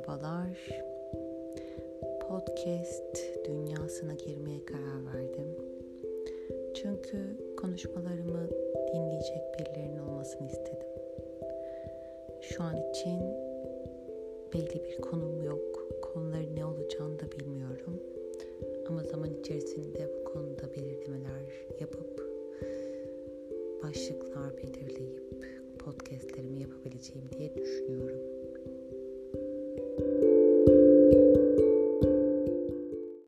Merhabalar. Podcast dünyasına girmeye karar verdim. Çünkü konuşmalarımı dinleyecek birilerinin olmasını istedim. Şu an için belli bir konum yok. Konuların ne olacağını da bilmiyorum. Ama zaman içerisinde bu konuda belirlemeler yapıp başlıklar belirleyip podcastlerimi yapabileceğim diye düşünüyorum.